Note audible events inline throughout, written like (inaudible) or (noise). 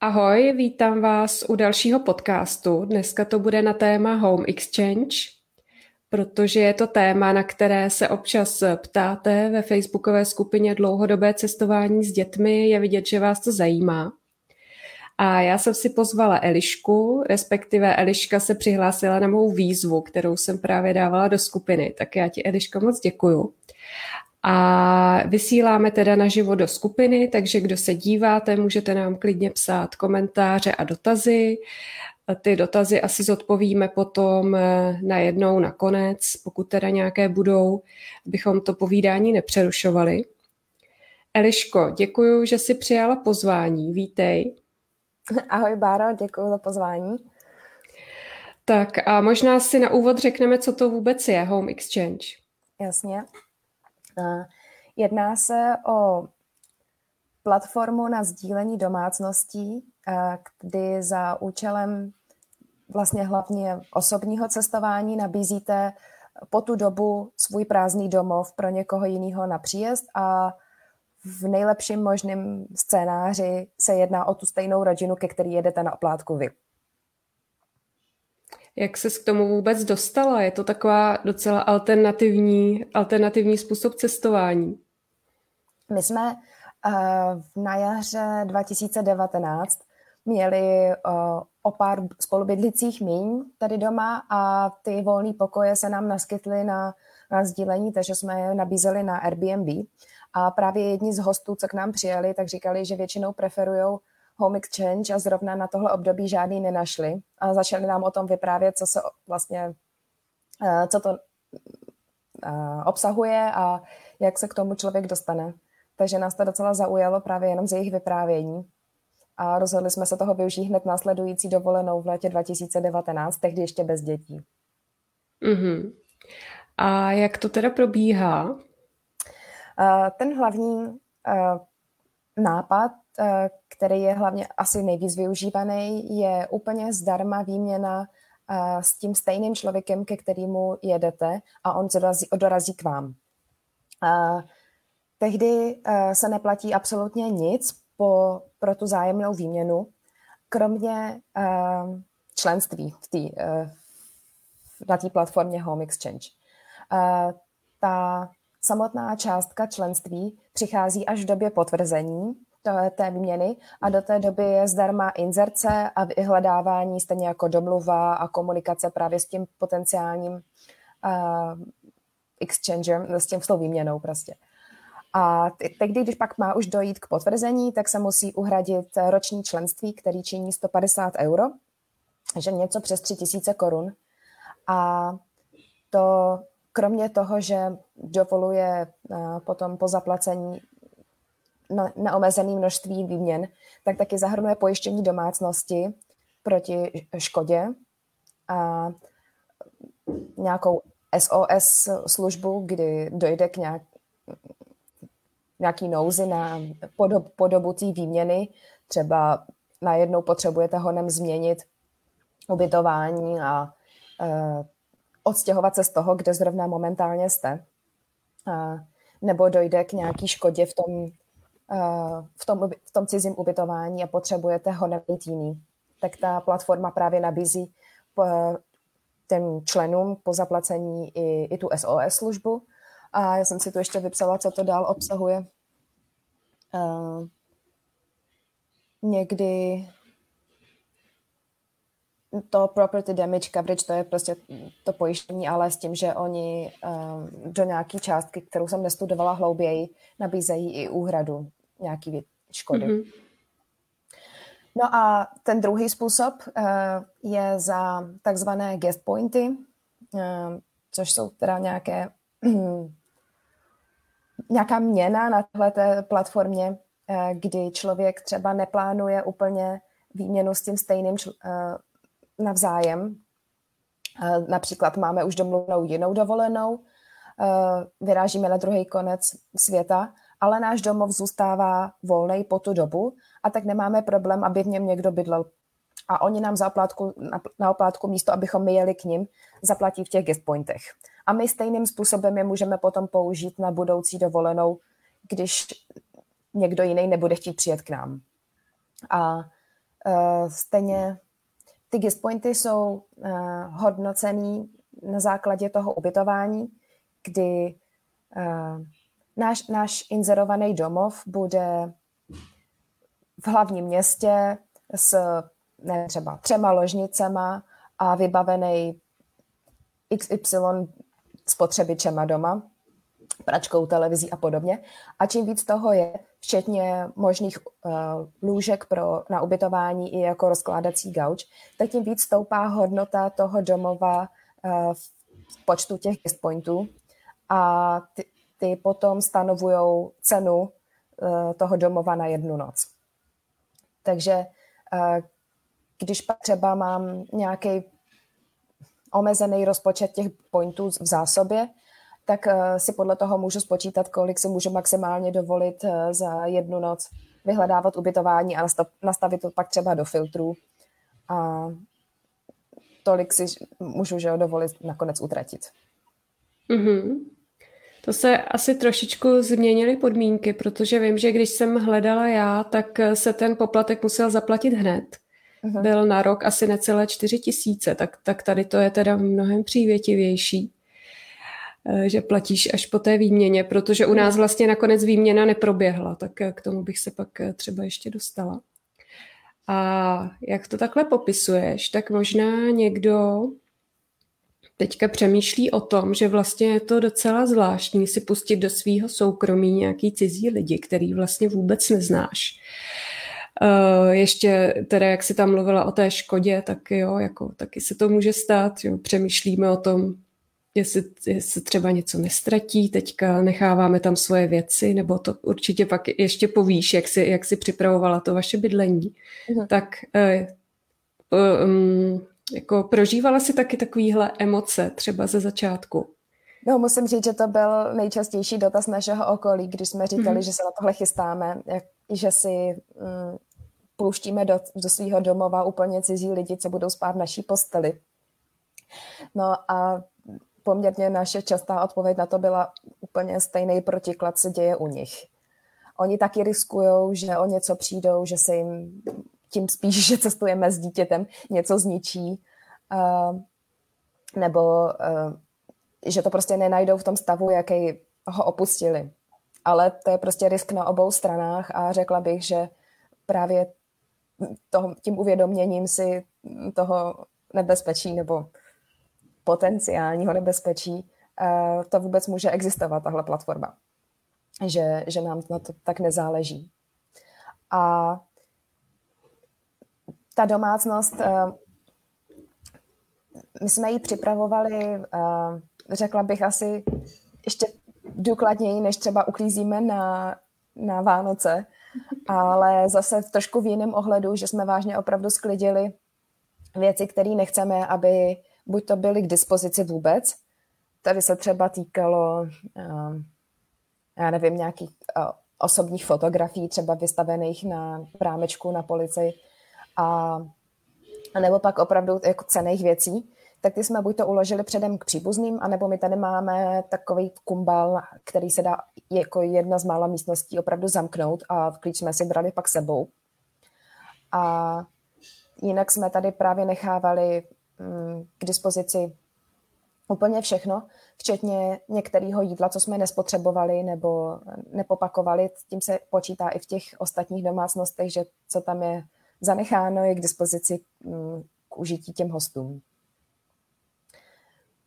Ahoj, vítám vás u dalšího podcastu. Dneska to bude na téma Home Exchange, protože je to téma, na které se občas ptáte ve facebookové skupině Dlouhodobé cestování s dětmi. Je vidět, že vás to zajímá. A já jsem si pozvala Elišku, respektive Eliška se přihlásila na mou výzvu, kterou jsem právě dávala do skupiny. Tak já ti, Eliška, moc děkuju. A vysíláme teda naživo do skupiny, takže kdo se díváte, můžete nám klidně psát komentáře a dotazy. Ty dotazy asi zodpovíme potom eh, najednou nakonec, pokud teda nějaké budou, abychom to povídání nepřerušovali. Eliško, děkuji, že jsi přijala pozvání. Vítej. Ahoj Báro, děkuji za pozvání. Tak a možná si na úvod řekneme, co to vůbec je Home Exchange. Jasně. Jedná se o platformu na sdílení domácností, kdy za účelem vlastně hlavně osobního cestování nabízíte po tu dobu svůj prázdný domov pro někoho jiného na příjezd a v nejlepším možném scénáři se jedná o tu stejnou rodinu, ke který jedete na oplátku vy. Jak se k tomu vůbec dostala? Je to taková docela alternativní, alternativní způsob cestování. My jsme uh, na jaře 2019 měli uh, o pár spolubydlicích míň tady doma a ty volné pokoje se nám naskytly na, na sdílení, takže jsme je nabízeli na Airbnb. A právě jedni z hostů, co k nám přijeli, tak říkali, že většinou preferují home exchange a zrovna na tohle období žádný nenašli. A začali nám o tom vyprávět, co se vlastně, eh, co to eh, obsahuje a jak se k tomu člověk dostane. Takže nás to docela zaujalo právě jenom z jejich vyprávění. A rozhodli jsme se toho využít hned následující dovolenou v létě 2019, tehdy ještě bez dětí. Mm-hmm. A jak to teda probíhá? Eh, ten hlavní nápad který je hlavně asi nejvíc využívaný, je úplně zdarma výměna eh, s tím stejným člověkem, ke kterému jedete a on dorazí, dorazí k vám. A tehdy eh, se neplatí absolutně nic po, pro tu zájemnou výměnu, kromě členství v tý, na té platformě Home Exchange. Ta samotná částka členství přichází až v době potvrzení, té výměny a do té doby je zdarma inzerce a vyhledávání, stejně jako domluva a komunikace právě s tím potenciálním uh, exchangerem, s tím s tou výměnou prostě. A teď, když pak má už dojít k potvrzení, tak se musí uhradit roční členství, který činí 150 euro, že něco přes 3000 korun. A to kromě toho, že dovoluje potom po zaplacení na, na množství výměn, tak taky zahrnuje pojištění domácnosti proti škodě a nějakou SOS službu, kdy dojde k nějak, nějaký nouzi na podob, podobu té výměny. Třeba najednou potřebujete honem změnit ubytování a e, odstěhovat se z toho, kde zrovna momentálně jste. A, nebo dojde k nějaký škodě v tom v tom, v tom cizím ubytování a potřebujete ho najít jiný, tak ta platforma právě nabízí těm členům po zaplacení i, i tu SOS službu. A já jsem si tu ještě vypsala, co to dál obsahuje. Uh, někdy to property damage coverage, to je prostě to pojištění, ale s tím, že oni um, do nějaké částky, kterou jsem nestudovala hlouběji, nabízejí i úhradu nějaký škody. Mm-hmm. No a ten druhý způsob uh, je za takzvané guest pointy, uh, což jsou teda nějaké uh, (clears throat) nějaká měna na této platformě, uh, kdy člověk třeba neplánuje úplně výměnu s tím stejným čl- uh, navzájem. Uh, například máme už domluvenou jinou dovolenou, uh, vyrážíme na druhý konec světa ale náš domov zůstává volný po tu dobu a tak nemáme problém, aby v něm někdo bydlel. A oni nám za oplátku, na, na oplátku místo, abychom my jeli k ním, zaplatí v těch guest pointech. A my stejným způsobem je můžeme potom použít na budoucí dovolenou, když někdo jiný nebude chtít přijet k nám. A stejně ty guest pointy jsou hodnocený na základě toho ubytování, kdy náš, náš inzerovaný domov bude v hlavním městě s ne, třeba třema ložnicema a vybavený XY spotřebičema doma, pračkou, televizí a podobně. A čím víc toho je, včetně možných uh, lůžek pro, na ubytování i jako rozkládací gauč, tak tím víc stoupá hodnota toho domova uh, v počtu těch guest pointů a ty, ty potom stanovují cenu uh, toho domova na jednu noc. Takže uh, když pak třeba mám nějaký omezený rozpočet těch pointů v zásobě, tak uh, si podle toho můžu spočítat, kolik si můžu maximálně dovolit za jednu noc vyhledávat ubytování a nastavit to pak třeba do filtrů. A tolik si můžu že dovolit nakonec utratit. Mm-hmm. To se asi trošičku změnily podmínky, protože vím, že když jsem hledala já, tak se ten poplatek musel zaplatit hned. Uh-huh. Byl na rok asi necelé čtyři tisíce, tak, tak tady to je teda mnohem přívětivější, eh, že platíš až po té výměně, protože u nás vlastně nakonec výměna neproběhla, tak eh, k tomu bych se pak eh, třeba ještě dostala. A jak to takhle popisuješ, tak možná někdo teďka přemýšlí o tom, že vlastně je to docela zvláštní si pustit do svého soukromí nějaký cizí lidi, který vlastně vůbec neznáš. Uh, ještě teda, jak si tam mluvila o té škodě, tak jo, jako taky se to může stát, jo, přemýšlíme o tom, jestli, jestli třeba něco nestratí, teďka necháváme tam svoje věci, nebo to určitě pak ještě povíš, jak si, jak si připravovala to vaše bydlení. Uh-huh. Tak uh, um, jako prožívala si taky takovýhle emoce třeba ze začátku? No, musím říct, že to byl nejčastější dotaz našeho okolí, když jsme říkali, mm-hmm. že se na tohle chystáme, jak, že si mm, pouštíme do, do svého domova úplně cizí lidi, co budou spát v naší posteli. No a poměrně naše častá odpověď na to byla úplně stejný protiklad se děje u nich. Oni taky riskují, že o něco přijdou, že se jim tím spíš, (laughs) že cestujeme s dítětem, něco zničí, uh, nebo uh, že to prostě nenajdou v tom stavu, jaký ho opustili. Ale to je prostě risk na obou stranách a řekla bych, že právě toho, tím uvědoměním si toho nebezpečí nebo potenciálního nebezpečí, uh, to vůbec může existovat, tahle platforma. Že, že nám na to tak nezáleží. A ta domácnost, uh, my jsme ji připravovali, uh, řekla bych asi ještě důkladněji, než třeba uklízíme na, na Vánoce, ale zase v trošku v jiném ohledu, že jsme vážně opravdu sklidili věci, které nechceme, aby buď to byly k dispozici vůbec, tady se třeba týkalo, uh, já nevím, nějakých osobních fotografií, třeba vystavených na rámečku na policii, a, a nebo pak opravdu jako cených věcí, tak ty jsme buď to uložili předem k příbuzným, anebo my tady máme takový kumbal, který se dá jako jedna z mála místností opravdu zamknout a klíč jsme si brali pak sebou. A jinak jsme tady právě nechávali mm, k dispozici úplně všechno, včetně některého jídla, co jsme nespotřebovali nebo nepopakovali. Tím se počítá i v těch ostatních domácnostech, že co tam je zanecháno, je k dispozici mm, k užití těm hostům.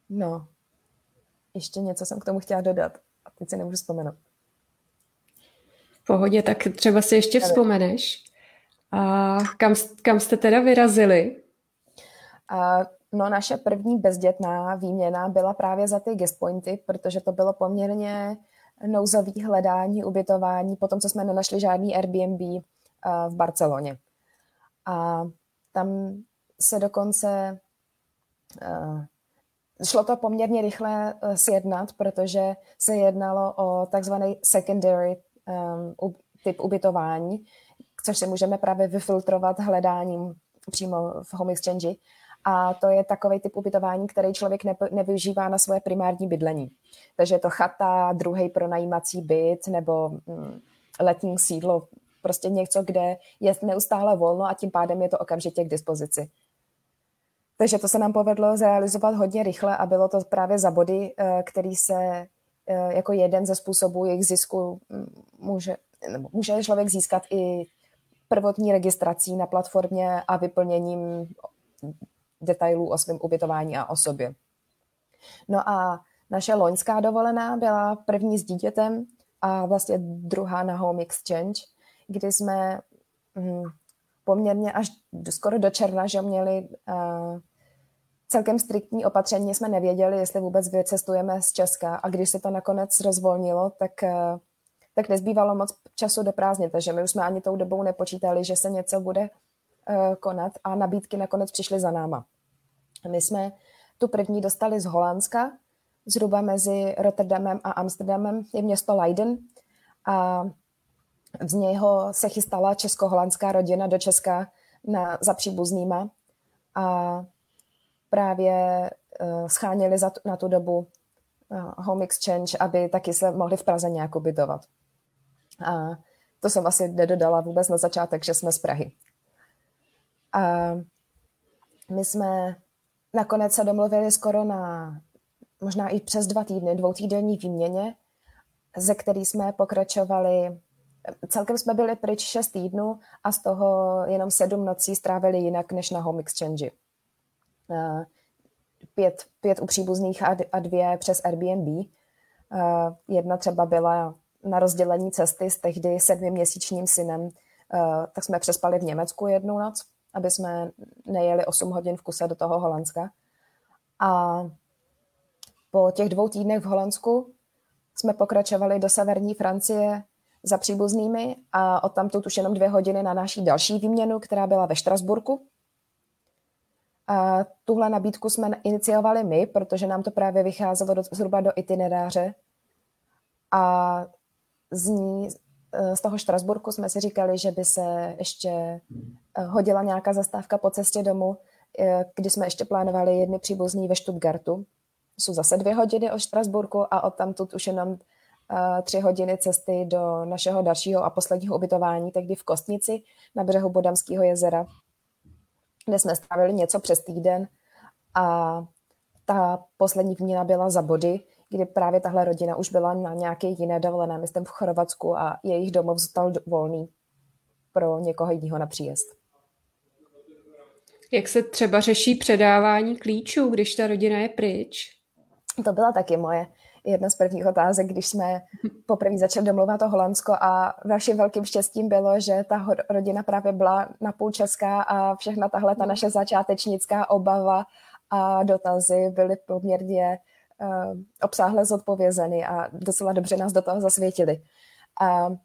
No, ještě něco jsem k tomu chtěla dodat a teď si nemůžu vzpomenout. V pohodě, tak třeba si ještě vzpomeneš. A kam, kam jste teda vyrazili? A, no, naše první bezdětná výměna byla právě za ty guest pointy, protože to bylo poměrně nouzový hledání, ubytování, potom co jsme nenašli žádný Airbnb v Barceloně. A tam se dokonce uh, šlo to poměrně rychle uh, sjednat, protože se jednalo o takzvaný secondary um, typ ubytování, což si můžeme právě vyfiltrovat hledáním přímo v Home Exchange. A to je takový typ ubytování, který člověk ne, nevyužívá na svoje primární bydlení. Takže je to chata, druhý pronajímací byt nebo mm, letní sídlo prostě něco, kde je neustále volno a tím pádem je to okamžitě k dispozici. Takže to se nám povedlo zrealizovat hodně rychle a bylo to právě za body, eh, který se eh, jako jeden ze způsobů jejich zisku mm, může, může člověk získat i prvotní registrací na platformě a vyplněním detailů o svém ubytování a o sobě. No a naše loňská dovolená byla první s dítětem a vlastně druhá na Home Exchange, kdy jsme hm, poměrně až skoro do června, že měli uh, celkem striktní opatření, jsme nevěděli, jestli vůbec vycestujeme z Česka a když se to nakonec rozvolnilo, tak, uh, tak nezbývalo moc času do prázdnin, takže my už jsme ani tou dobou nepočítali, že se něco bude uh, konat a nabídky nakonec přišly za náma. My jsme tu první dostali z Holandska, zhruba mezi Rotterdamem a Amsterdamem je město Leiden a z něho se chystala česko-holandská rodina do Česka na, za příbuznýma a právě uh, scháněli za, na tu dobu uh, home exchange, aby taky se mohli v Praze nějak ubytovat. A to jsem asi nedodala vůbec na začátek, že jsme z Prahy. A my jsme nakonec se domluvili skoro na možná i přes dva týdny, dvoutýdenní výměně, ze který jsme pokračovali, celkem jsme byli pryč šest týdnů a z toho jenom sedm nocí strávili jinak než na home exchange. Eh, pět, pět u příbuzných a dvě přes Airbnb. Eh, jedna třeba byla na rozdělení cesty s tehdy sedmiměsíčním synem, eh, tak jsme přespali v Německu jednu noc, aby jsme nejeli 8 hodin v kuse do toho Holandska. A po těch dvou týdnech v Holandsku jsme pokračovali do severní Francie za příbuznými a od tamtud už jenom dvě hodiny na naší další výměnu, která byla ve Štrasburku. A tuhle nabídku jsme iniciovali my, protože nám to právě vycházelo do, zhruba do itineráře. A z ní, z toho Štrasburku jsme si říkali, že by se ještě eh, hodila nějaká zastávka po cestě domů, eh, kdy jsme ještě plánovali jedny příbuzný ve Stuttgartu, jsou zase dvě hodiny od Štrasburku a od tamtud už jenom tři hodiny cesty do našeho dalšího a posledního ubytování, tehdy v Kostnici na břehu Bodamského jezera, kde jsme strávili něco přes týden a ta poslední výměna byla za body, kdy právě tahle rodina už byla na nějaké jiné dovolené, myslím v Chorvatsku a jejich domov zůstal volný pro někoho jiného na příjezd. Jak se třeba řeší předávání klíčů, když ta rodina je pryč? To byla taky moje jedna z prvních otázek, když jsme poprvé začali domluvat o Holandsko a vaším velkým štěstím bylo, že ta rodina právě byla napůl česká a všechna tahle ta naše začátečnická obava a dotazy byly poměrně uh, obsáhle zodpovězeny a docela dobře nás do toho zasvětili. Uh,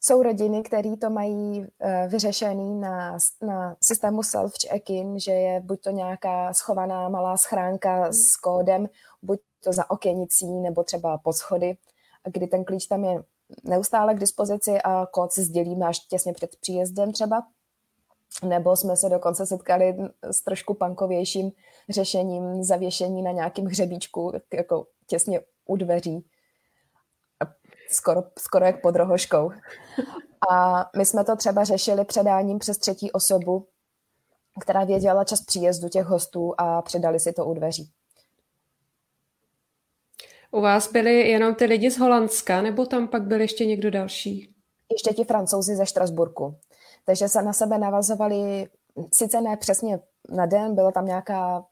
jsou rodiny, které to mají uh, vyřešený na, na systému self-check-in, že je buď to nějaká schovaná malá schránka s kódem, buď to za okénicí nebo třeba pod schody, kdy ten klíč tam je neustále k dispozici a kód si sdělíme až těsně před příjezdem třeba. Nebo jsme se dokonce setkali s trošku pankovějším řešením zavěšení na nějakém hřebíčku, jako těsně u dveří. Skoro, skoro jak pod rohoškou. A my jsme to třeba řešili předáním přes třetí osobu, která věděla čas příjezdu těch hostů a předali si to u dveří. U vás byli jenom ty lidi z Holandska, nebo tam pak byl ještě někdo další? Ještě ti francouzi ze Štrasburku. Takže se na sebe navazovali, sice ne přesně na den, byla tam nějaká uh,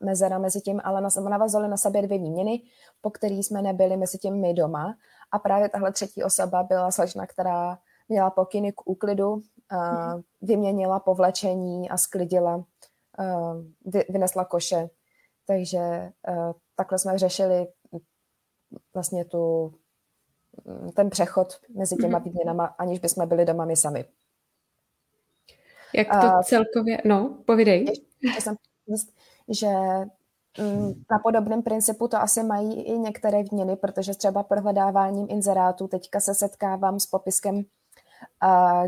mezera mezi tím, ale na, navazovali na sebe dvě výměny, po kterých jsme nebyli mezi tím my doma. A právě tahle třetí osoba byla slečna, která měla pokyny k úklidu, uh, vyměnila povlečení a sklidila, uh, vy, vynesla koše. Takže uh, takhle jsme řešili vlastně tu, ten přechod mezi těma mhm. výměnama, aniž bychom byli doma my sami. Jak to a, celkově, no, povídej. Ještě jsem že mm, na podobném principu to asi mají i některé výměny, protože třeba prohledáváním inzerátů teďka se setkávám s popiskem,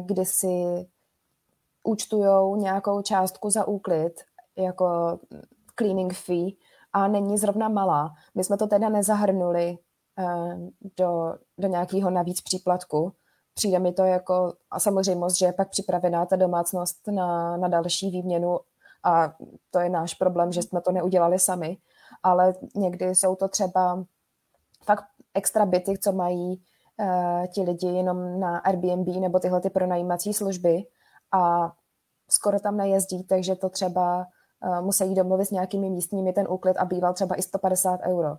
kdy si účtujou nějakou částku za úklid, jako cleaning fee, a není zrovna malá. My jsme to teda nezahrnuli uh, do, do nějakého navíc příplatku, přijde mi to jako a samozřejmost, že je pak připravená ta domácnost na, na další výměnu a to je náš problém, že jsme to neudělali sami, ale někdy jsou to třeba fakt extra byty, co mají uh, ti lidi jenom na Airbnb nebo tyhle ty pronajímací služby. A skoro tam nejezdí, takže to třeba musí domluvit s nějakými místními ten úklid a býval třeba i 150 euro.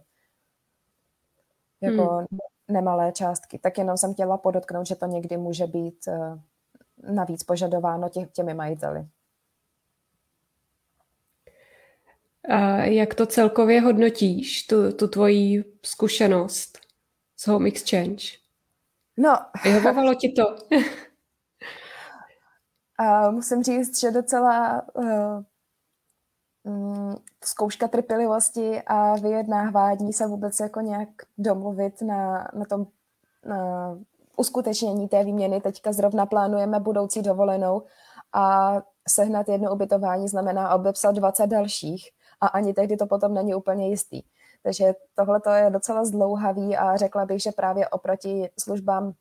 Jako hmm. nemalé částky. Tak jenom jsem chtěla podotknout, že to někdy může být uh, navíc požadováno tě, těmi majiteli. A jak to celkově hodnotíš, tu, tu tvoji zkušenost s Home Exchange? No. Vyhovovalo ti to? (laughs) A musím říct, že docela uh, zkouška trpělivosti a vyjednávání se vůbec jako nějak domluvit na, na tom na uskutečnění té výměny. Teďka zrovna plánujeme budoucí dovolenou a sehnat jedno ubytování znamená obepsat 20 dalších a ani tehdy to potom není úplně jistý. Takže tohle je docela zdlouhavý a řekla bych, že právě oproti službám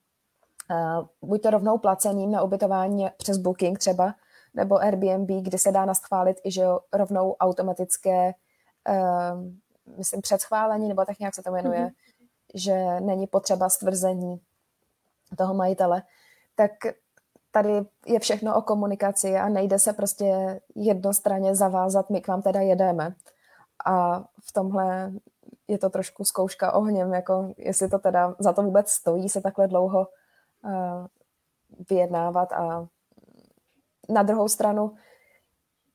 Uh, buď to rovnou placeným na ubytování přes Booking třeba, nebo Airbnb, kdy se dá naschválit i že rovnou automatické, uh, myslím, předschválení, nebo tak nějak se to jmenuje, mm-hmm. že není potřeba stvrzení toho majitele, tak tady je všechno o komunikaci a nejde se prostě jednostranně zavázat, my k vám teda jedeme. A v tomhle je to trošku zkouška ohněm, jako jestli to teda za to vůbec stojí se takhle dlouho vyjednávat a na druhou stranu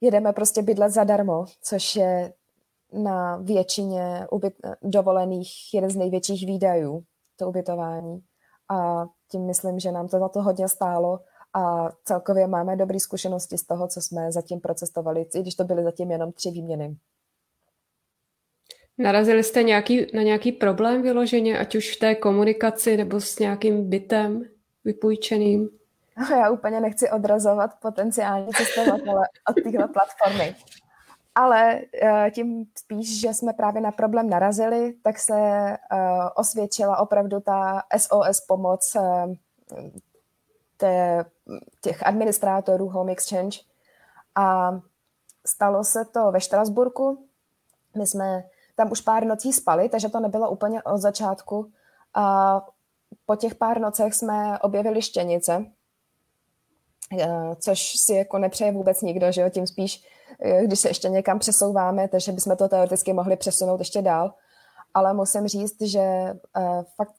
jedeme prostě bydlet zadarmo, což je na většině ubyt, dovolených jeden z největších výdajů, to ubytování. A tím myslím, že nám to za to hodně stálo a celkově máme dobré zkušenosti z toho, co jsme zatím procestovali, i když to byly zatím jenom tři výměny. Narazili jste nějaký, na nějaký problém vyloženě, ať už v té komunikaci nebo s nějakým bytem? vypůjčeným. (laughs) Já úplně nechci odrazovat potenciální cestovatele od téhle platformy. Ale eh, tím spíš, že jsme právě na problém narazili, tak se eh, osvědčila opravdu ta SOS pomoc eh, těch administrátorů Home Exchange. A stalo se to ve Štrasburku. My jsme tam už pár nocí spali, takže to nebylo úplně od začátku. A po těch pár nocech jsme objevili štěnice, což si jako nepřeje vůbec nikdo, že jo, tím spíš, eh, když se ještě někam přesouváme, takže bychom to teoreticky mohli přesunout ještě dál. Ale musím říct, že uh, fakt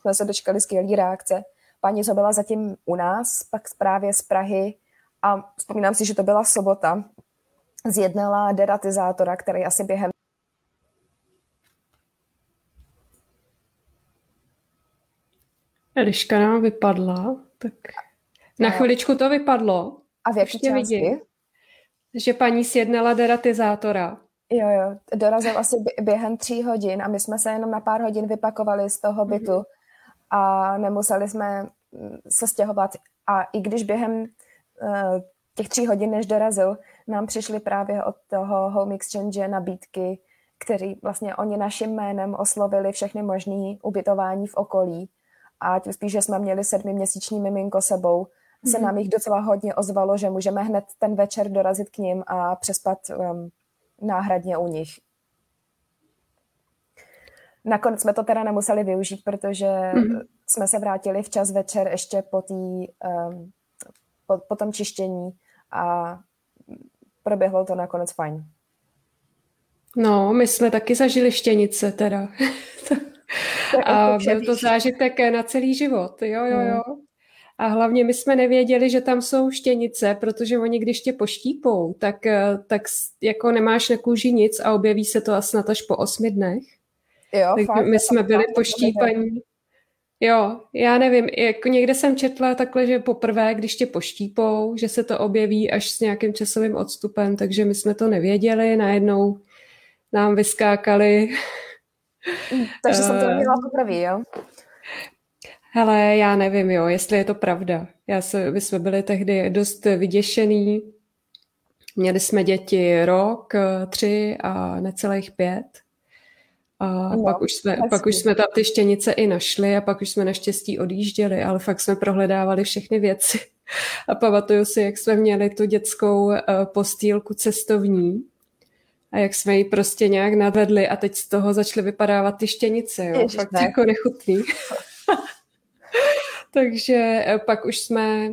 jsme se dočkali skvělé reakce. Paní, co byla zatím u nás, pak právě z Prahy a vzpomínám si, že to byla sobota, zjednala deratizátora, který asi během Eliška nám vypadla, tak na chviličku to vypadlo. A v jaké vidím, že paní sjednala deratizátora. Jo, jo, dorazil asi během tří hodin a my jsme se jenom na pár hodin vypakovali z toho bytu mm-hmm. a nemuseli jsme mm, se stěhovat. A i když během uh, těch tří hodin, než dorazil, nám přišly právě od toho Home Exchange nabídky, který vlastně oni naším jménem oslovili všechny možné ubytování v okolí a tím spíš, že jsme měli sedmiměsíční miminko sebou, se mhm. nám jich docela hodně ozvalo, že můžeme hned ten večer dorazit k ním a přespat um, náhradně u nich. Nakonec jsme to teda nemuseli využít, protože mm-hmm. jsme se vrátili včas večer ještě po, tý, um, po, po tom čištění a proběhlo to nakonec fajn. No, my jsme taky zažili štěnice teda. (laughs) A byl to zážitek na celý život, jo, jo, jo. A hlavně my jsme nevěděli, že tam jsou štěnice, protože oni když tě poštípou, tak, eh, tak jako nemáš na kůži nic a objeví se to asi snad až po osmi dnech. Jo, tak fakt, my jsme byli poštípaní. Jo, já nevím, jako někde jsem četla takhle, že poprvé, když tě poštípou, že se to objeví až s nějakým časovým odstupem, takže my jsme to nevěděli, najednou nám vyskákali takže jsem to měla poprvé, jo? Hele, já nevím, jo, jestli je to pravda. Já se, my jsme byli tehdy dost vyděšený. Měli jsme děti rok, tři a necelých pět. A no, pak, už jsme, pak už jsme tam ty štěnice i našli a pak už jsme naštěstí odjížděli, ale fakt jsme prohledávali všechny věci. A pamatuju si, jak jsme měli tu dětskou uh, postýlku cestovní a jak jsme ji prostě nějak nadvedli a teď z toho začaly vypadávat ty štěnice, jo? Ježiš, fakt ne. jako nechutný. (laughs) (laughs) Takže eh, pak už jsme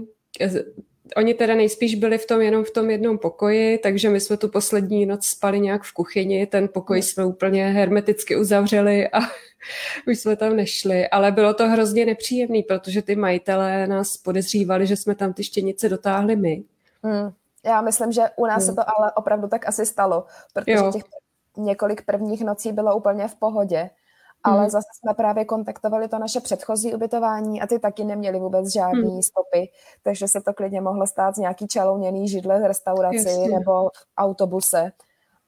Oni teda nejspíš byli v tom jenom v tom jednom pokoji, takže my jsme tu poslední noc spali nějak v kuchyni, ten pokoj hmm. jsme úplně hermeticky uzavřeli a (laughs) už jsme tam nešli, ale bylo to hrozně nepříjemný, protože ty majitelé nás podezřívali, že jsme tam ty štěnice dotáhli my. Hmm. Já myslím, že u nás hmm. se to ale opravdu tak asi stalo, protože jo. těch několik prvních nocí bylo úplně v pohodě ale hmm. zase jsme právě kontaktovali to naše předchozí ubytování a ty taky neměli vůbec žádný hmm. stopy, takže se to klidně mohlo stát z nějaký čalouněný židle v restauraci Jasně. nebo v autobuse.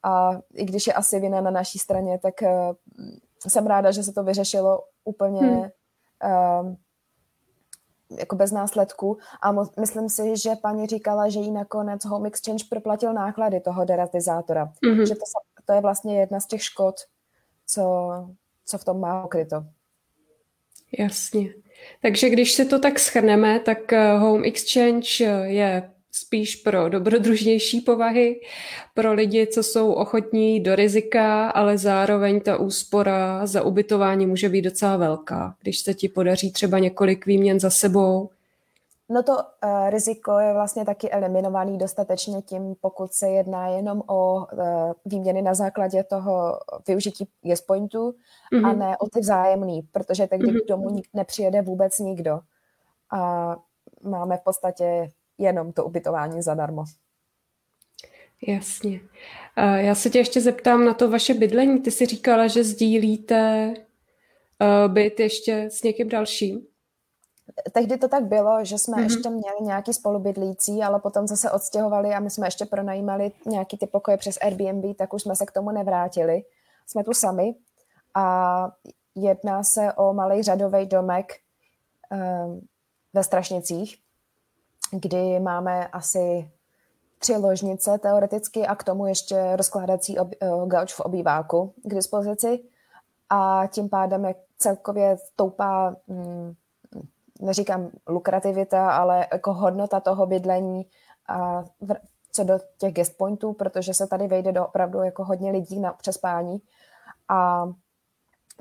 A i když je asi vina na naší straně, tak uh, jsem ráda, že se to vyřešilo úplně hmm. uh, jako bez následku a mo- myslím si, že paní říkala, že jí nakonec Home Exchange proplatil náklady toho deratizátora. Hmm. Že to, to je vlastně jedna z těch škod, co, co v tom má okryto. Jasně. Takže když se to tak schrneme, tak eh, Home Exchange eh, je spíš pro dobrodružnější povahy, pro lidi, co jsou ochotní do rizika, ale zároveň ta úspora za ubytování může být docela velká. Když se ti podaří třeba několik výměn za sebou, No to uh, riziko je vlastně taky eliminovaný dostatečně tím, pokud se jedná jenom o uh, výměny na základě toho využití yes pointu mm-hmm. a mhm. ne o ty vzájemný, protože teď mm-hmm. k tomu nepřijede vůbec nikdo. A máme v podstatě jenom to ubytování zadarmo. Jasně. Uh, já se tě ještě zeptám na to vaše bydlení. Ty si říkala, že sdílíte uh, byt ještě s někým dalším tehdy to tak bylo, že jsme mm-hmm. ještě měli nějaký spolubydlící, ale potom zase odstěhovali a my jsme ještě pronajímali nějaký ty pokoje přes Airbnb, tak už jsme se k tomu nevrátili. Jsme tu sami a jedná se o malý řadový domek um, ve Strašnicích, kdy máme asi tři ložnice teoreticky a k tomu ještě rozkládací ob, uh, gauč v obýváku k dispozici a tím pádem celkově stoupá um, neříkám lukrativita, ale jako hodnota toho bydlení a co do těch guest pointů, protože se tady vejde do opravdu jako hodně lidí na přespání. A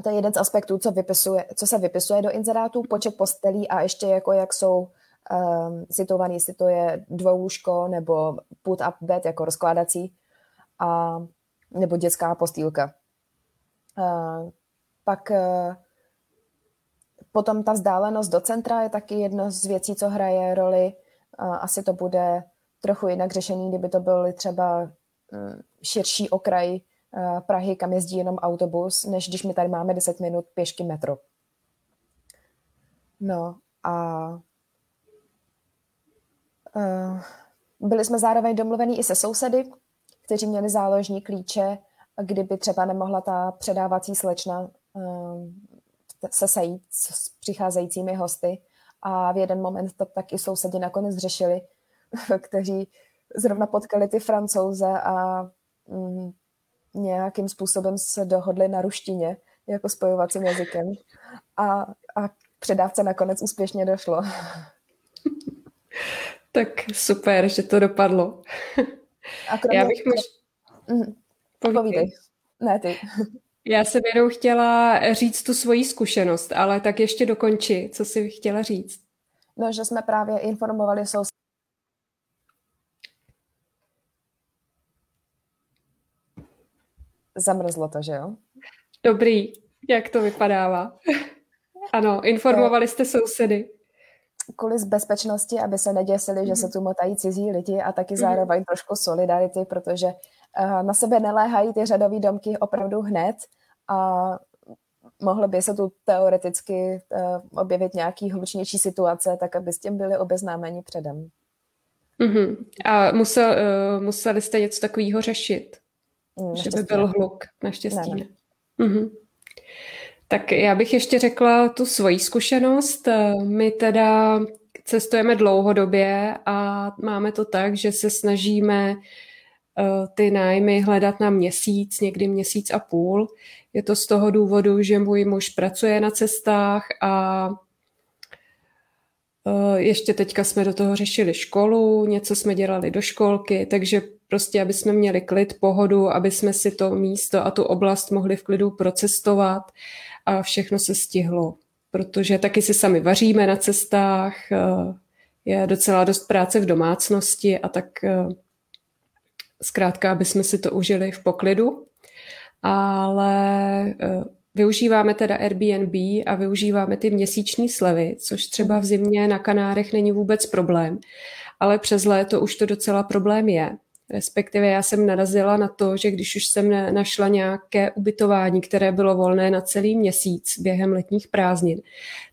to je jeden z aspektů, co, vypisuje, co se vypisuje do inzerátů, počet postelí a ještě jako jak jsou um, situovaný, jestli to je dvoulůžko nebo put up bed jako rozkládací a, nebo dětská postýlka. Uh, pak uh, Potom ta vzdálenost do centra je taky jedno z věcí, co hraje roli. Asi to bude trochu jinak řešený, kdyby to byl třeba mm, širší okraj Prahy, kam jezdí jenom autobus, než když my tady máme 10 minut pěšky metro. No a byli jsme zároveň domluvení i se sousedy, kteří měli záložní klíče, kdyby třeba nemohla ta předávací slečna se sejít s přicházejícími hosty a v jeden moment to taky sousedi nakonec řešili, (laughs) kteří zrovna potkali ty francouze a mm, nějakým způsobem se dohodli na ruštině jako spojovacím jazykem a, a předávce nakonec úspěšně došlo. (laughs) Tak super, že to dopadlo. A kromě... Já bych mož... Mm, povídej. Ne, ty. Já jsem jenom chtěla říct tu svoji zkušenost, ale tak ještě dokonči, co jsi chtěla říct. No, že jsme právě informovali sous... Zamrzlo to, že jo? Dobrý, jak to vypadává? ano, informovali jste sousedy. Kvůli z bezpečnosti, aby se neděsili, mm. že se tu motají cizí lidi a taky mm. zároveň trošku solidarity, protože na sebe neléhají ty řadové domky opravdu hned a mohly by se tu teoreticky e, objevit nějaký hlučnější situace, tak aby s tím byli obeznámeni předem. Mm-hmm. A musel, uh, museli jste něco takového řešit? Naštěstí že by byl hluk, naštěstí ne. ne. Mm-hmm. Tak já bych ještě řekla tu svoji zkušenost. E, my teda cestujeme dlouhodobě a máme to tak, že se snažíme ty nájmy hledat na měsíc, někdy měsíc a půl. Je to z toho důvodu, že můj muž pracuje na cestách a Eh, ještě teďka jsme do toho řešili školu, něco jsme dělali do školky, takže prostě, aby jsme měli klid, pohodu, aby jsme si to místo a tu oblast mohli v klidu procestovat a všechno se stihlo. Protože taky si sami vaříme na cestách, eh, je docela dost práce v domácnosti a tak eh, zkrátka, aby jsme si to užili v poklidu. Ale Využíváme teda Airbnb a využíváme ty měsíční slevy, což třeba v zimě na Kanárech není vůbec problém, ale přes léto už to docela problém je. Respektive já jsem narazila na to, že když už jsem našla nějaké ubytování, které bylo volné na celý měsíc během letních prázdnin,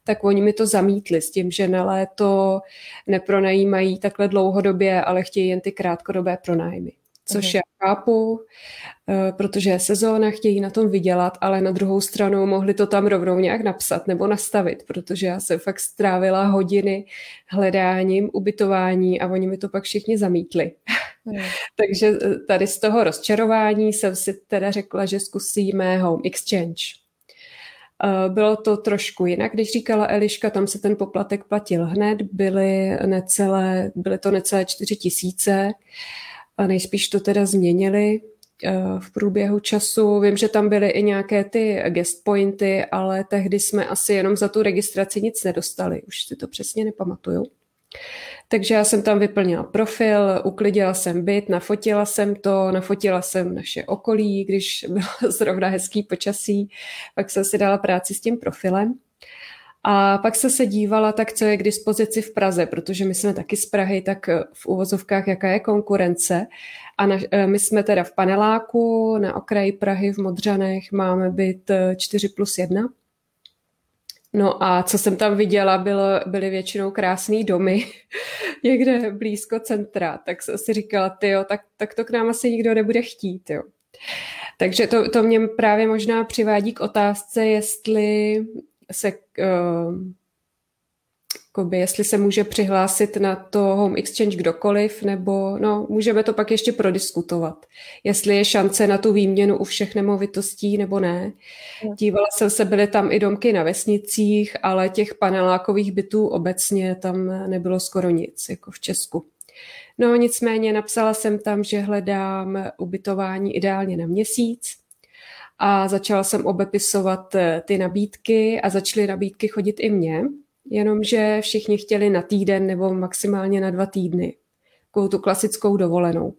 tak oni mi to zamítli s tím, že na léto nepronajímají takhle dlouhodobě, ale chtějí jen ty krátkodobé pronájmy což uh-huh. já chápu, eh, protože sezóna, chtějí na tom vydělat, ale na druhou stranu mohli to tam rovnou nějak napsat nebo nastavit, protože já jsem fakt strávila hodiny hledáním, ubytování a oni mi to pak všichni zamítli. (laughs) Uh-huh. Takže eh, tady z toho rozčarování jsem si teda řekla, že zkusíme Home Exchange. Eh, bylo to trošku jinak, když říkala Eliška, tam se ten poplatek platil hned, byly, necelé, byly to necelé čtyři tisíce a nejspíš to teda změnili eh, v průběhu času. Vím, že tam byly i nějaké ty guest pointy, ale tehdy jsme asi jenom za tu registraci nic nedostali. Už si to přesně nepamatuju. Takže já jsem tam vyplnila profil, uklidila jsem byt, nafotila jsem to, nafotila jsem naše okolí, když bylo (laughs) zrovna hezký počasí, pak jsem si dala práci s tím profilem. A pak se se dívala tak, co je k dispozici v Praze, protože my jsme taky z Prahy, tak eh, v uvozovkách, jaká je konkurence. A na, eh, my jsme teda v paneláku na okraji Prahy v Modřanech, máme byt 4 eh, plus 1. No a co jsem tam viděla, bylo, byly většinou krásné domy (laughs) někde blízko centra, tak jsem si říkala, tyjo, tak, tak to k nám asi nikdo nebude chtít, jo. Takže to, to mě právě možná přivádí k otázce, jestli se uh, jakoby, jestli se může přihlásit na to Home Exchange kdokoliv, nebo no, můžeme to pak ještě prodiskutovat, jestli je šance na tu výměnu u všech nemovitostí nebo ne. Dívala jsem se, byly tam i domky na vesnicích, ale těch panelákových bytů obecně tam nebylo skoro nic, jako v Česku. No nicméně napsala jsem tam, že hledám ubytování ideálně na měsíc, a začala jsem obepisovat eh, ty nabídky a začaly nabídky chodit i mně, jenomže všichni chtěli na týden nebo maximálně na dva týdny, takovou tu klasickou dovolenou.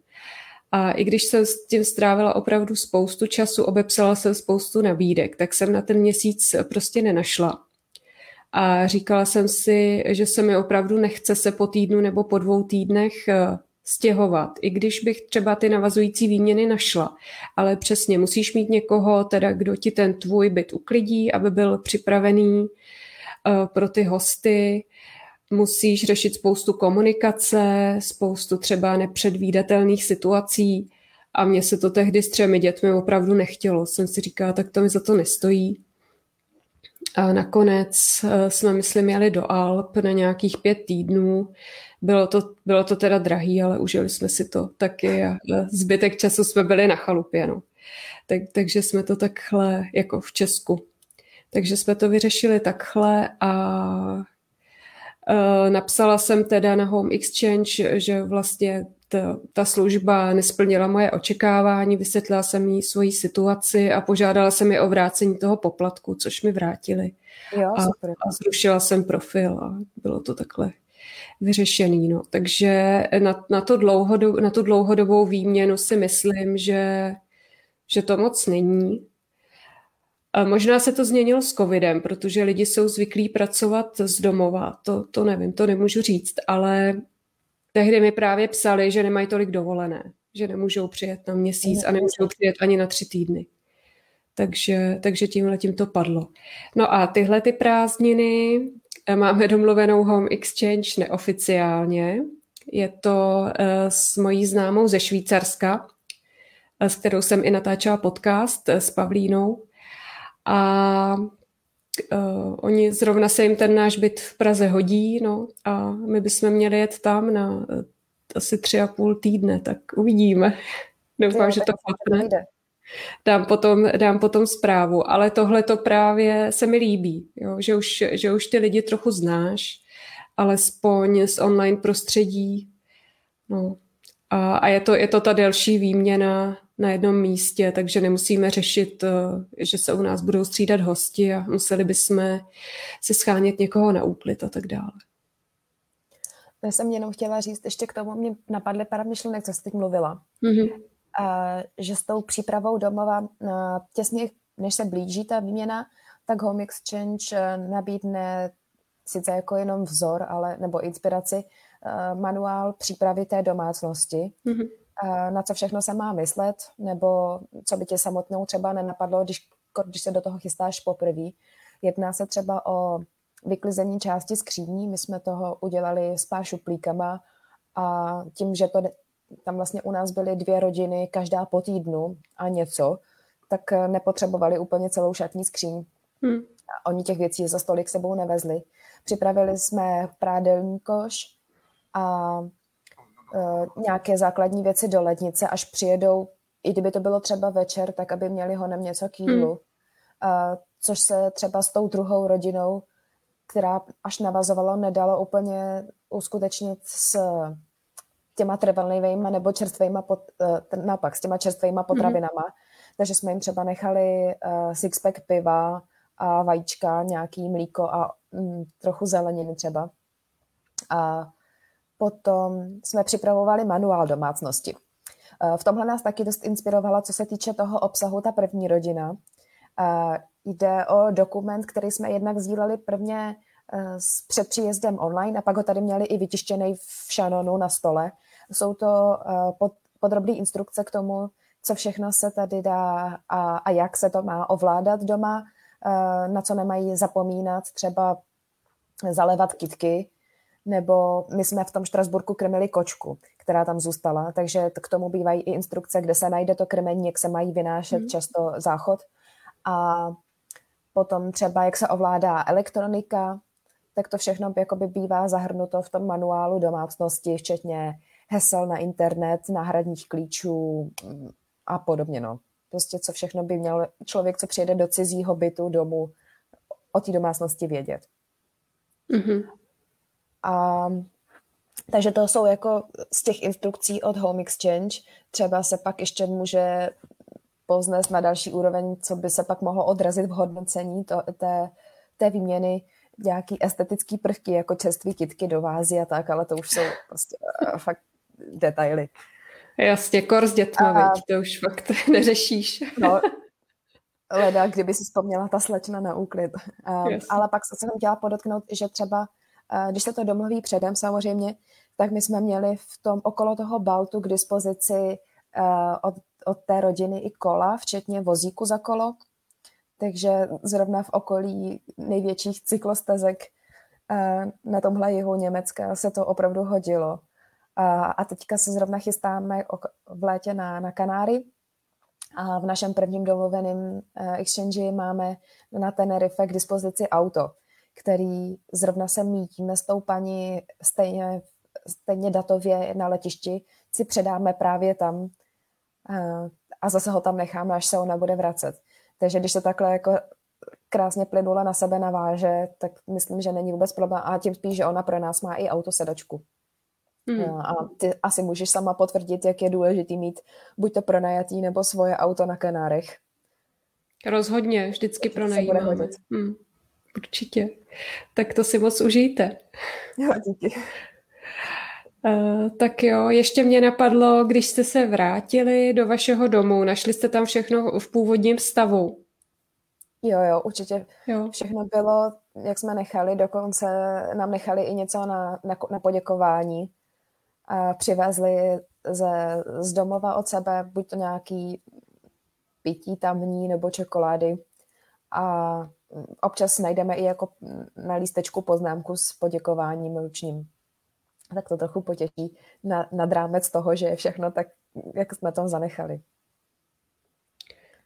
A i když jsem s tím strávila opravdu spoustu času, obepsala jsem spoustu nabídek, tak jsem na ten měsíc prostě nenašla. A říkala jsem si, že se mi opravdu nechce se po týdnu nebo po dvou týdnech eh, stěhovat, i když bych třeba ty navazující výměny našla. Ale přesně, musíš mít někoho, teda, kdo ti ten tvůj byt uklidí, aby byl připravený pro ty hosty. Musíš řešit spoustu komunikace, spoustu třeba nepředvídatelných situací. A mně se to tehdy s třemi dětmi opravdu nechtělo. Jsem si říkala, tak to mi za to nestojí. A nakonec uh, jsme, myslím, jeli do Alp na nějakých pět týdnů bylo to, bylo to teda drahý, ale užili jsme si to taky a zbytek času jsme byli na chalupě. No. Tak, takže jsme to takhle jako v Česku. Takže jsme to vyřešili takhle a uh, napsala jsem teda na Home Exchange, že vlastně ta, ta služba nesplnila moje očekávání, vysvětlila jsem jí svoji situaci a požádala jsem je o vrácení toho poplatku, což mi vrátili. Jo, a, a zrušila jsem profil a bylo to takhle vyřešený. No. Takže na, na, to dlouhodob, na tu dlouhodobou výměnu si myslím, že, že to moc není. Možná se to změnilo s covidem, protože lidi jsou zvyklí pracovat z domova. To, to nevím, to nemůžu říct, ale tehdy mi právě psali, že nemají tolik dovolené, že nemůžou přijet na měsíc a nemůžou přijet ani na tři týdny. Takže, takže tímhle tím to padlo. No a tyhle ty prázdniny Máme domluvenou Home Exchange neoficiálně. Je to eh, s mojí známou ze Švýcarska, eh, s kterou jsem i natáčela podcast eh, s Pavlínou. A uh, oni zrovna se jim ten náš byt v Praze hodí, no a my bychom měli jet tam na uh, asi tři a půl týdne, tak uvidíme. (laughs) Doufám, jo, že to chápne. Dám potom, dám potom zprávu, ale tohle to právě se mi líbí, jo? Že, už, že už ty lidi trochu znáš, alespoň z online prostředí. No. A, a je, to, je to ta delší výměna na jednom místě, takže nemusíme řešit, eh, že se u nás budou střídat hosti a museli bychom si schánět někoho na úklid a tak dále. Já jsem jenom chtěla říct, ještě k tomu mě napadly pár myšlenek, co jsi teď mluvila. Mm-hmm. A, že s tou přípravou domova na, těsně, než se blíží ta výměna, tak Home Exchange eh, nabídne sice jako jenom vzor, ale nebo inspiraci, manuál přípravy té domácnosti, mm-hmm. Na co všechno se má myslet, nebo co by tě samotnou třeba nenapadlo, když, když se do toho chystáš poprvé. Jedná se třeba o vyklizení části skříní, my jsme toho udělali s pár šuplíkama a tím, že to tam vlastně u nás byly dvě rodiny, každá po týdnu a něco, tak nepotřebovali úplně celou šatní skříň. Hmm. A oni těch věcí za stolik sebou nevezli. Připravili jsme prádelní koš a nějaké základní věci do lednice, až přijedou, i kdyby to bylo třeba večer, tak aby měli honem něco k jídlu. Hmm. A, což se třeba s tou druhou rodinou, která až navazovala, nedalo úplně uskutečnit s těma trvalnýma nebo čerstvýma, pot, e, naopak, s těma čerstvýma potravinama. Hmm. Takže jsme jim třeba nechali uh, sixpack piva a vajíčka, nějaký mlíko a mm, trochu zeleniny třeba. A potom jsme připravovali manuál domácnosti. E, v tomhle nás taky dost inspirovala, co se týče toho obsahu, ta první rodina. E, jde o dokument, který jsme jednak sdíleli prvně e, s před příjezdem online a pak ho tady měli i vytištěný v Shannonu na stole. Jsou to podrobné instrukce k tomu, co všechno se tady dá a, a jak se to má ovládat doma, Eh, na co nemají zapomínat, třeba zalevat kitky, nebo my jsme v tom Štrasburku krmili kočku, která tam zůstala, takže k tomu bývají i instrukce, kde se najde to krmení, jak se mají vynášet mm. často záchod. A potom třeba, jak se ovládá elektronika, tak to všechno jakoby bývá zahrnuto v tom manuálu domácnosti, včetně hesel na internet, náhradních klíčů mm, a podobně. No prostě co všechno by měl člověk, co přijede do cizího bytu, domu, o té domácnosti vědět. Mm-hmm. A takže to jsou jako z těch instrukcí od Home Exchange. Třeba se pak ještě může poznat na další úroveň, co by se pak mohlo odrazit v hodnocení to, té, té výměny nějaký estetický prvky, jako čerství kitky do vázy a tak, ale to už jsou prostě uh, fakt detaily. Jasně, kor s dětmi, a... to už fakt (laughs) neřešíš. No, leda, kdyby si vzpomněla ta slečna na úklid. Um, ale pak se jsem chtěla podotknout, že třeba, když se to domluví předem samozřejmě, tak my jsme měli v tom okolo toho baltu k dispozici uh, od, od té rodiny i kola, včetně vozíku za kolo. Takže zrovna v okolí největších cyklostezek uh, na tomhle jihu Německa se to opravdu hodilo. A, a teďka se zrovna chystáme v létě na, na Kanáry. A v našem prvním domluveném eh, exchange máme na Tenerife k dispozici auto, který zrovna se mítíme s tou paní stejně, stejně datově na letišti, si předáme právě tam a, a zase ho tam necháme, až se ona bude vracet. Takže když se takhle jako krásně plynula na sebe naváže, tak myslím, že není vůbec problém. A tím spíš, že ona pro nás má i autosedačku. Hmm. A ty asi můžeš sama potvrdit, jak je důležitý mít buď to pronajatý nebo svoje auto na Kanárech. Rozhodně, vždycky pronajímáme. Hmm. Určitě. Tak to si moc užijte. Jo, díky. Uh, tak jo, ještě mě napadlo, když jste se vrátili do vašeho domu, našli jste tam všechno v původním stavu. Jo, jo, určitě jo. všechno bylo, jak jsme nechali, dokonce nám nechali i něco na, na, na poděkování a přivezli ze, z domova od sebe buď to nějaký pití tamní nebo čokolády a občas najdeme i jako na lístečku poznámku s poděkováním ručním. Tak to trochu potěší na, nad rámec toho, že je všechno tak, jak jsme tam zanechali.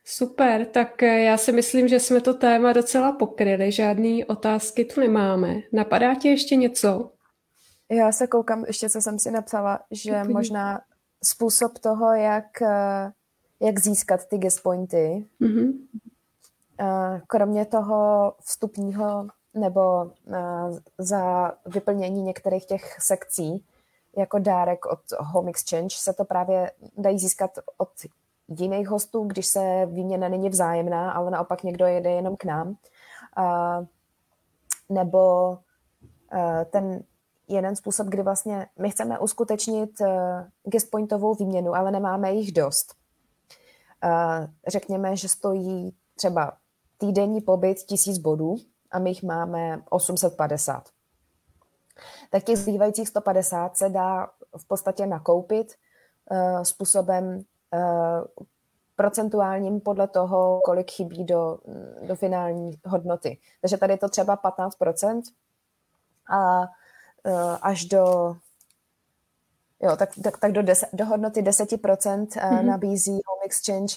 Super, tak já si myslím, že jsme to téma docela pokryli, žádné otázky tu nemáme. Napadá ti ještě něco? Já se koukám, ještě co jsem si napsala, že Úplně. možná způsob toho, jak, uh, jak získat ty guest pointy. Mm-hmm. Uh, kromě toho vstupního nebo uh, za vyplnění některých těch sekcí, jako dárek od Home Exchange, se to právě dají získat od jiných hostů, když se výměna není vzájemná, ale naopak někdo jede jenom k nám. Uh, nebo ten jeden způsob, kdy vlastně my chceme uskutečnit guestpointovou výměnu, ale nemáme jich dost. Řekněme, že stojí třeba týdenní pobyt tisíc bodů a my jich máme 850. Tak těch zbývajících 150 se dá v podstatě nakoupit uh, způsobem uh, procentuálním podle toho, kolik chybí do, do finální hodnoty. Takže tady je to třeba 15% a uh, až do jo, tak, tak, tak do, deset, do hodnoty 10% mm-hmm. nabízí Home Exchange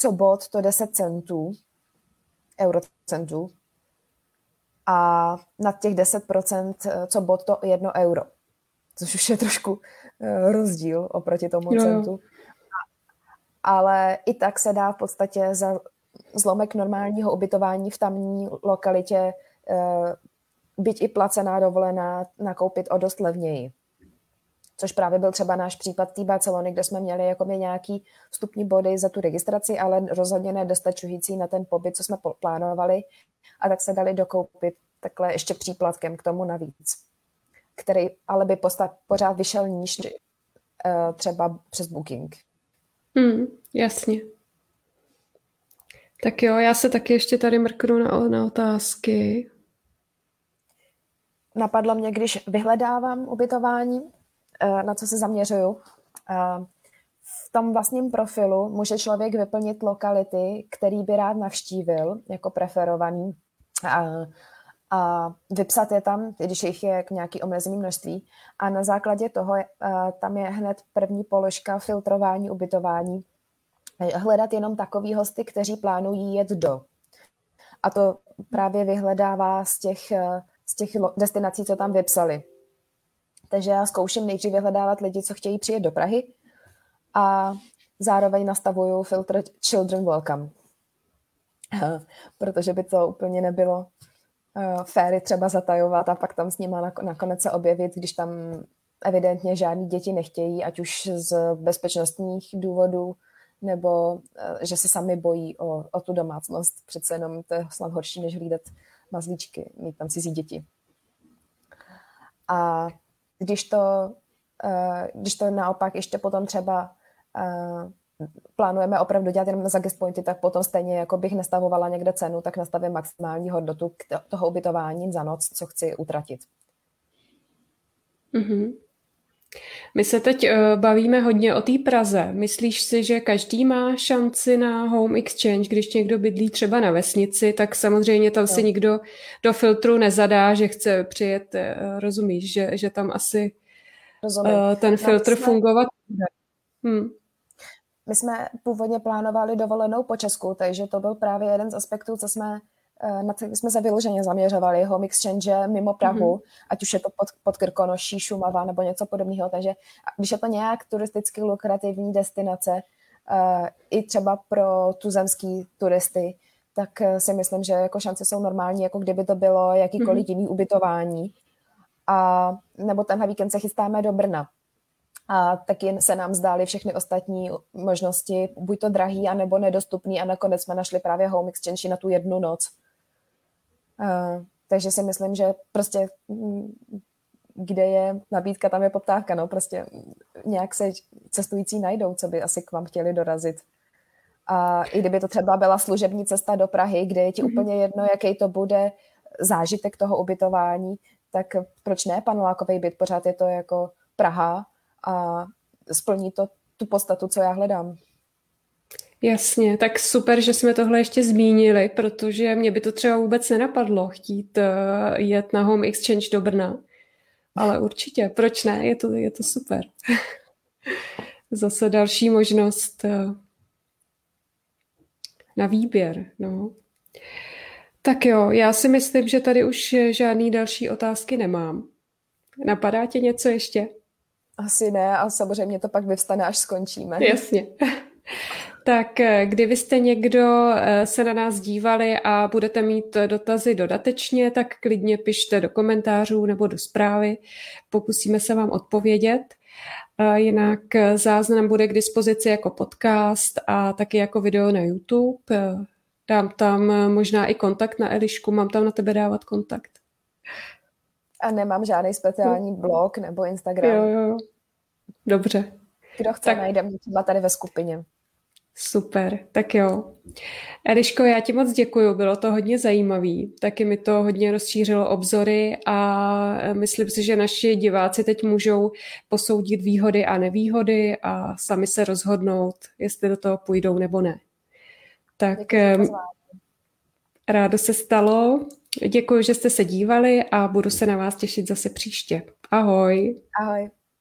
co bod to 10 centů, eurocentů a nad těch 10% co bod to 1 euro, což už je trošku rozdíl oproti tomu jo, centu. Ale i tak se dá v podstatě za zlomek normálního ubytování v tamní lokalitě eh, byť i placená dovolená nakoupit o dost levněji. Což právě byl třeba náš případ té Barcelony, kde jsme měli jako nějaký vstupní body za tu registraci, ale rozhodně nedostačující na ten pobyt, co jsme plánovali. A tak se dali dokoupit takhle ještě příplatkem k tomu navíc, který ale by pořád vyšel níž eh, třeba přes Booking. Hmm, jasně. Tak jo, já se taky ještě tady mrknu na, na otázky. Napadlo mě, když vyhledávám ubytování, na co se zaměřuju. Eh, v tom vlastním profilu může člověk vyplnit lokality, který by rád navštívil jako preferovaný a vypsat je tam, když jich je nějaký omezený množství. A na základě toho uh, tam je hned první položka filtrování, ubytování. Hledat jenom takový hosty, kteří plánují jet do. A to právě vyhledává z těch, z těch destinací, co tam vypsali. Takže já zkouším nejdřív vyhledávat lidi, co chtějí přijet do Prahy a zároveň nastavuju filtr Children Welcome. Protože by to úplně nebylo uh, féry třeba zatajovat a pak tam s nima nakonec se objevit, když tam evidentně žádní děti nechtějí, ať už z bezpečnostních důvodů, nebo uh, že se sami bojí o, o tu domácnost. Přece jenom to je snad horší, než hlídat mazlíčky, mít tam cizí děti. A když to, uh, když to naopak ještě potom třeba uh, plánujeme opravdu dělat jenom za guest pointy, tak potom stejně jako bych nastavovala někde cenu, tak nastavím maximální hodnotu toho ubytování za noc, co chci utratit. Mm-hmm. My se teď uh, bavíme hodně o té Praze. Myslíš si, že každý má šanci na home exchange, když někdo bydlí třeba na vesnici, tak samozřejmě tam no. si nikdo do filtru nezadá, že chce přijet, uh, rozumíš, že, že tam asi uh, ten filtr fungovat bude. Hmm. My jsme původně plánovali dovolenou po Česku, takže to byl právě jeden z aspektů, co jsme eh, na který jsme se vyloženě zaměřovali, home exchange mimo Prahu, mm-hmm. ať už je to pod, pod Krkonoší, Šumava nebo něco podobného. Takže když je to nějak turisticky lukrativní destinace, uh, i třeba pro tuzemský turisty, tak uh, si myslím, že jako šance jsou normální, jako kdyby to bylo jakýkoliv mm-hmm. jiný ubytování. A nebo tenhle víkend se chystáme do Brna a taky se nám zdály všechny ostatní možnosti, buď to drahý, anebo nedostupný a nakonec jsme našli právě Home Exchange na tu jednu noc. Uh, takže si myslím, že prostě mm, kde je nabídka, tam je poptávka, no prostě nějak se cestující najdou, co by asi k vám chtěli dorazit. A i kdyby to třeba byla služební cesta do Prahy, kde je ti mm-hmm. úplně jedno, jaký to bude zážitek toho ubytování, tak proč ne panelákový byt, pořád je to jako Praha a splní to tu podstatu, co já hledám. Jasně, tak super, že jsme tohle ještě zmínili, protože mě by to třeba vůbec nenapadlo chtít uh, jet na Home Exchange do Brna. Ale určitě, proč ne? Je to, je to super. (laughs) Zase další možnost uh, na výběr. No. Tak jo, já si myslím, že tady už žádný další otázky nemám. Napadá tě něco ještě? Asi ne a samozřejmě to pak vyvstane, až skončíme. Jasně. (laughs) Tak eh, kdybyste někdo eh, se na nás dívali a budete mít dotazy dodatečně, tak klidně pište do komentářů nebo do zprávy. Pokusíme se vám odpovědět. Jinak eh, záznam bude k dispozici jako podcast a taky jako video na YouTube. Dám tam možná i kontakt na Elišku, mám tam na tebe dávat kontakt. A nemám žádný speciální blog nebo Instagram. Jo, jo. Dobře. Kdo chce, tak... najde mě třeba tady ve skupině. Super, tak jo. Eliško, já ti moc děkuji, bylo to hodně zajímavý, taky mi to hodně rozšířilo obzory a myslím si, že naši diváci teď můžou posoudit výhody a nevýhody a sami se rozhodnout, jestli do toho půjdou nebo ne. Tak rádo se stalo. Děkuji, že jste se dívali a budu se na vás těšit zase příště. Ahoj. Ahoj.